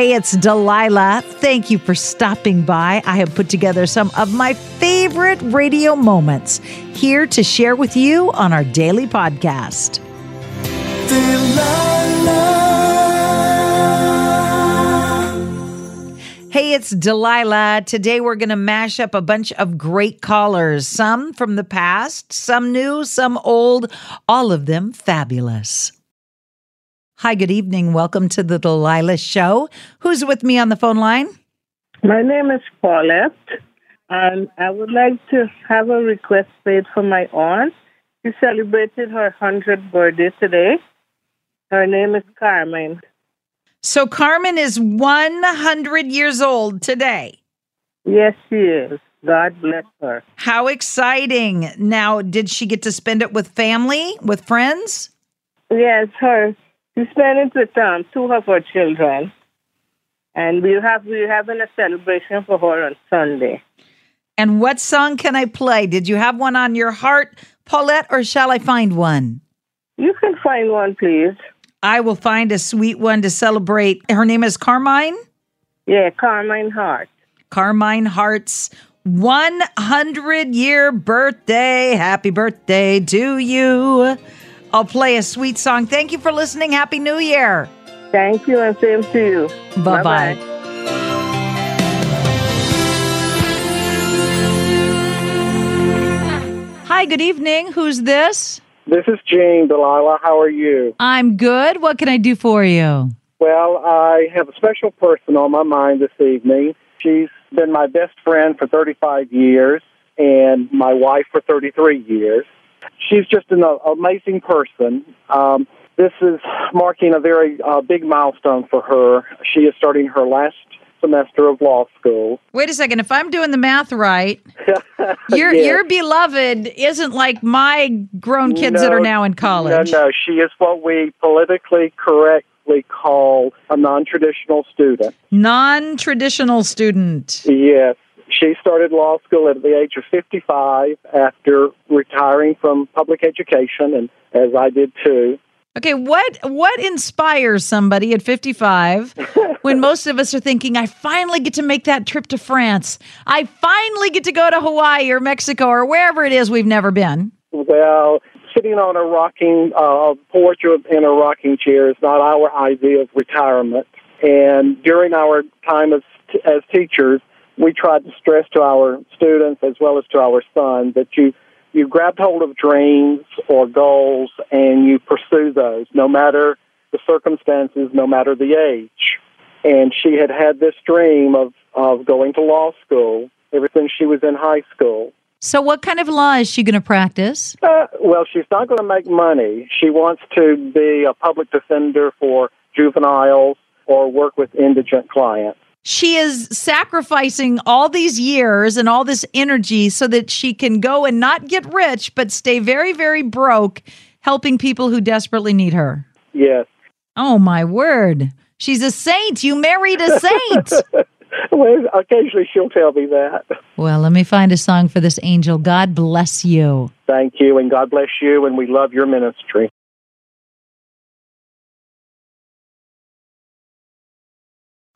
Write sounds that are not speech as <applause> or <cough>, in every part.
Hey, it's Delilah. Thank you for stopping by. I have put together some of my favorite radio moments here to share with you on our daily podcast. Hey, it's Delilah. Today we're going to mash up a bunch of great callers, some from the past, some new, some old, all of them fabulous. Hi, good evening. Welcome to the Delilah Show. Who's with me on the phone line? My name is Paulette, and I would like to have a request made for my aunt. She celebrated her 100th birthday today. Her name is Carmen. So Carmen is 100 years old today. Yes, she is. God bless her. How exciting. Now, did she get to spend it with family, with friends? Yes, her. It with um, two of her children. And we have we're having a celebration for her on Sunday. And what song can I play? Did you have one on your heart, Paulette, or shall I find one? You can find one, please. I will find a sweet one to celebrate. Her name is Carmine? Yeah, Carmine Hart. Carmine Hart's 100 year birthday. Happy birthday to you. I'll play a sweet song. Thank you for listening. Happy New Year. Thank you, and same to you. Bye bye. Hi, good evening. Who's this? This is Gene, Delilah. How are you? I'm good. What can I do for you? Well, I have a special person on my mind this evening. She's been my best friend for 35 years and my wife for 33 years. She's just an uh, amazing person. Um, this is marking a very uh, big milestone for her. She is starting her last semester of law school. Wait a second. If I'm doing the math right, <laughs> your Yes. your beloved isn't like my grown kids that are now in college. No, no, she is what we politically correctly call a non-traditional student. Non-traditional student. Yes. She started law school at the age of 55 after retiring from public education, and as I did too. Okay, what what inspires somebody at 55 <laughs> when most of us are thinking I finally get to make that trip to France. I finally get to go to Hawaii or Mexico or wherever it is we've never been. Well, sitting on a rocking uh, porch in a rocking chair is not our idea of retirement. And during our time as as teachers, we tried to stress to our students as well as to our son that you you grab hold of dreams or goals and you pursue those, no matter the circumstances, no matter the age. And she had had this dream of of going to law school ever since she was in high school. So what kind of law is she going to practice? Uh, well, she's not going to make money. She wants to be a public defender for juveniles or work with indigent clients. She is sacrificing all these years and all this energy so that she can go and not get rich but stay very very broke helping people who desperately need her. Yes. Oh my word. She's a saint. You married a <laughs> saint. Well, occasionally she'll tell me that. well, let me find a song for this angel. God bless you. Thank you, and God bless you, and we love your ministry.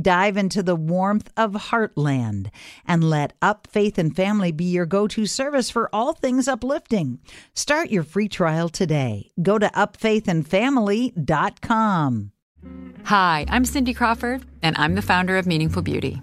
Dive into the warmth of Heartland and let Up Faith and Family be your go to service for all things uplifting. Start your free trial today. Go to upfaithandfamily.com. Hi, I'm Cindy Crawford, and I'm the founder of Meaningful Beauty.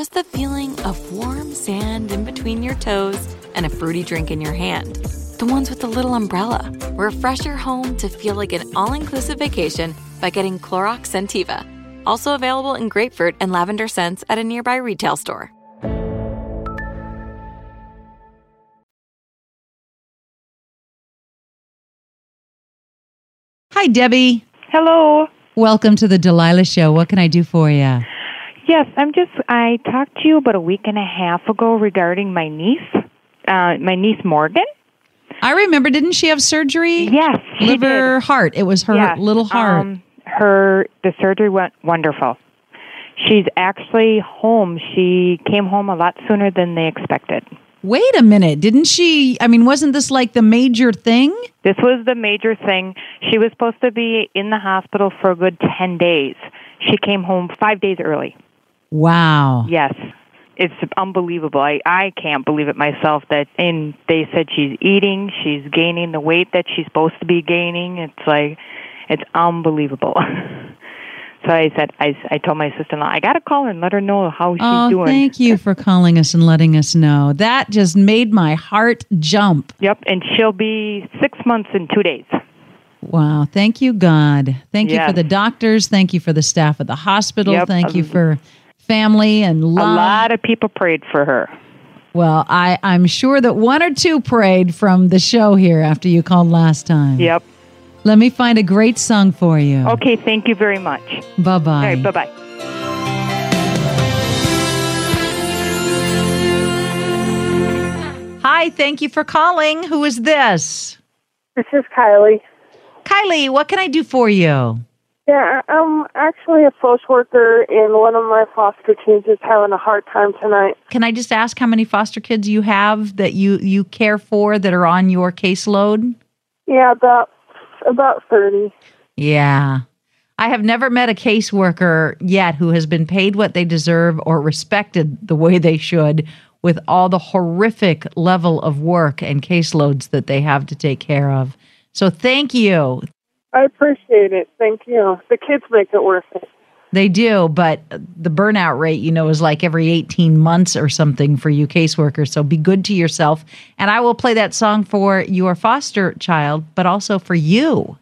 just the feeling of warm sand in between your toes and a fruity drink in your hand. The ones with the little umbrella. Refresh your home to feel like an all inclusive vacation by getting Clorox Scentiva. Also available in grapefruit and lavender scents at a nearby retail store. Hi, Debbie. Hello. Welcome to the Delilah Show. What can I do for you? Yes, I'm just. I talked to you about a week and a half ago regarding my niece, uh, my niece Morgan. I remember, didn't she have surgery? Yes, she Liver, did. heart. It was her Yes, little heart. Um, her the surgery went wonderful. She's actually home. She came home a lot sooner than they expected. Wait a minute. Didn't she? I mean, wasn't this like the major thing? This was the major thing. She was supposed to be in the hospital for a good 10 days. She came home 5 days early. Wow. Yes. It's unbelievable. I I can't believe it myself that and they said she's eating, she's gaining the weight that she's supposed to be gaining. It's like it's unbelievable. <laughs> so I said I I told my sister-in-law, I got to call her and let her know how she's oh, doing. thank you for calling us and letting us know. That just made my heart jump. Yep, and she'll be 6 months in 2 days. Wow. Thank you, God. Thank you for the doctors. Thank you for the staff at the hospital. Yep. Thank you for family and A lot of people prayed for her. Well, I, I'm sure that one or two prayed from the show here after you called last time. Yep. Let me find a great song for you. Okay, thank you very much. Bye bye. All right, bye-bye. Hi, thank you for calling. Who is this? This is Kylie. Kylie, what can I do for you? Yeah, I'm actually a social worker, and one of my foster kids is having a hard time tonight. Can I just ask how many foster kids you have that you, you care for that are on your caseload? Yeah, about about thirty. Yeah. I have never met a caseworker yet who has been paid what they deserve or respected the way they should with all the horrific level of work and caseloads that they have to take care of. So thank you. I appreciate it. Thank you. The kids make it worth it. They do, but the burnout rate, you know, is like every 18 months or something for you caseworkers. So be good to yourself. And I will play that song for your foster child, but also for you.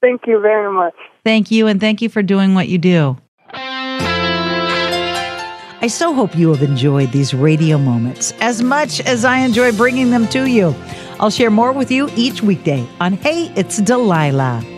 Thank you very much. Thank you, and thank you for doing what you do. I so hope you have enjoyed these radio moments as much as I enjoy bringing them to you. I'll share more with you each weekday on Hey, It's Delilah.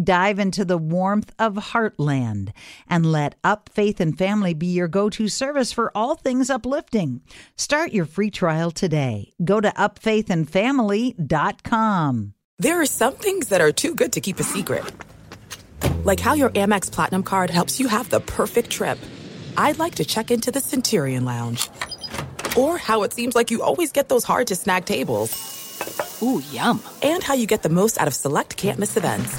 Dive into the warmth of Heartland and let Up Faith and Family be your go to service for all things uplifting. Start your free trial today. Go to upfaithandfamily.com. There are some things that are too good to keep a secret. Like how your Amex Platinum card helps you have the perfect trip. I'd like to check into the Centurion Lounge. Or how it seems like you always get those hard to snag tables. Ooh, yum. And how you get the most out of select can't miss events.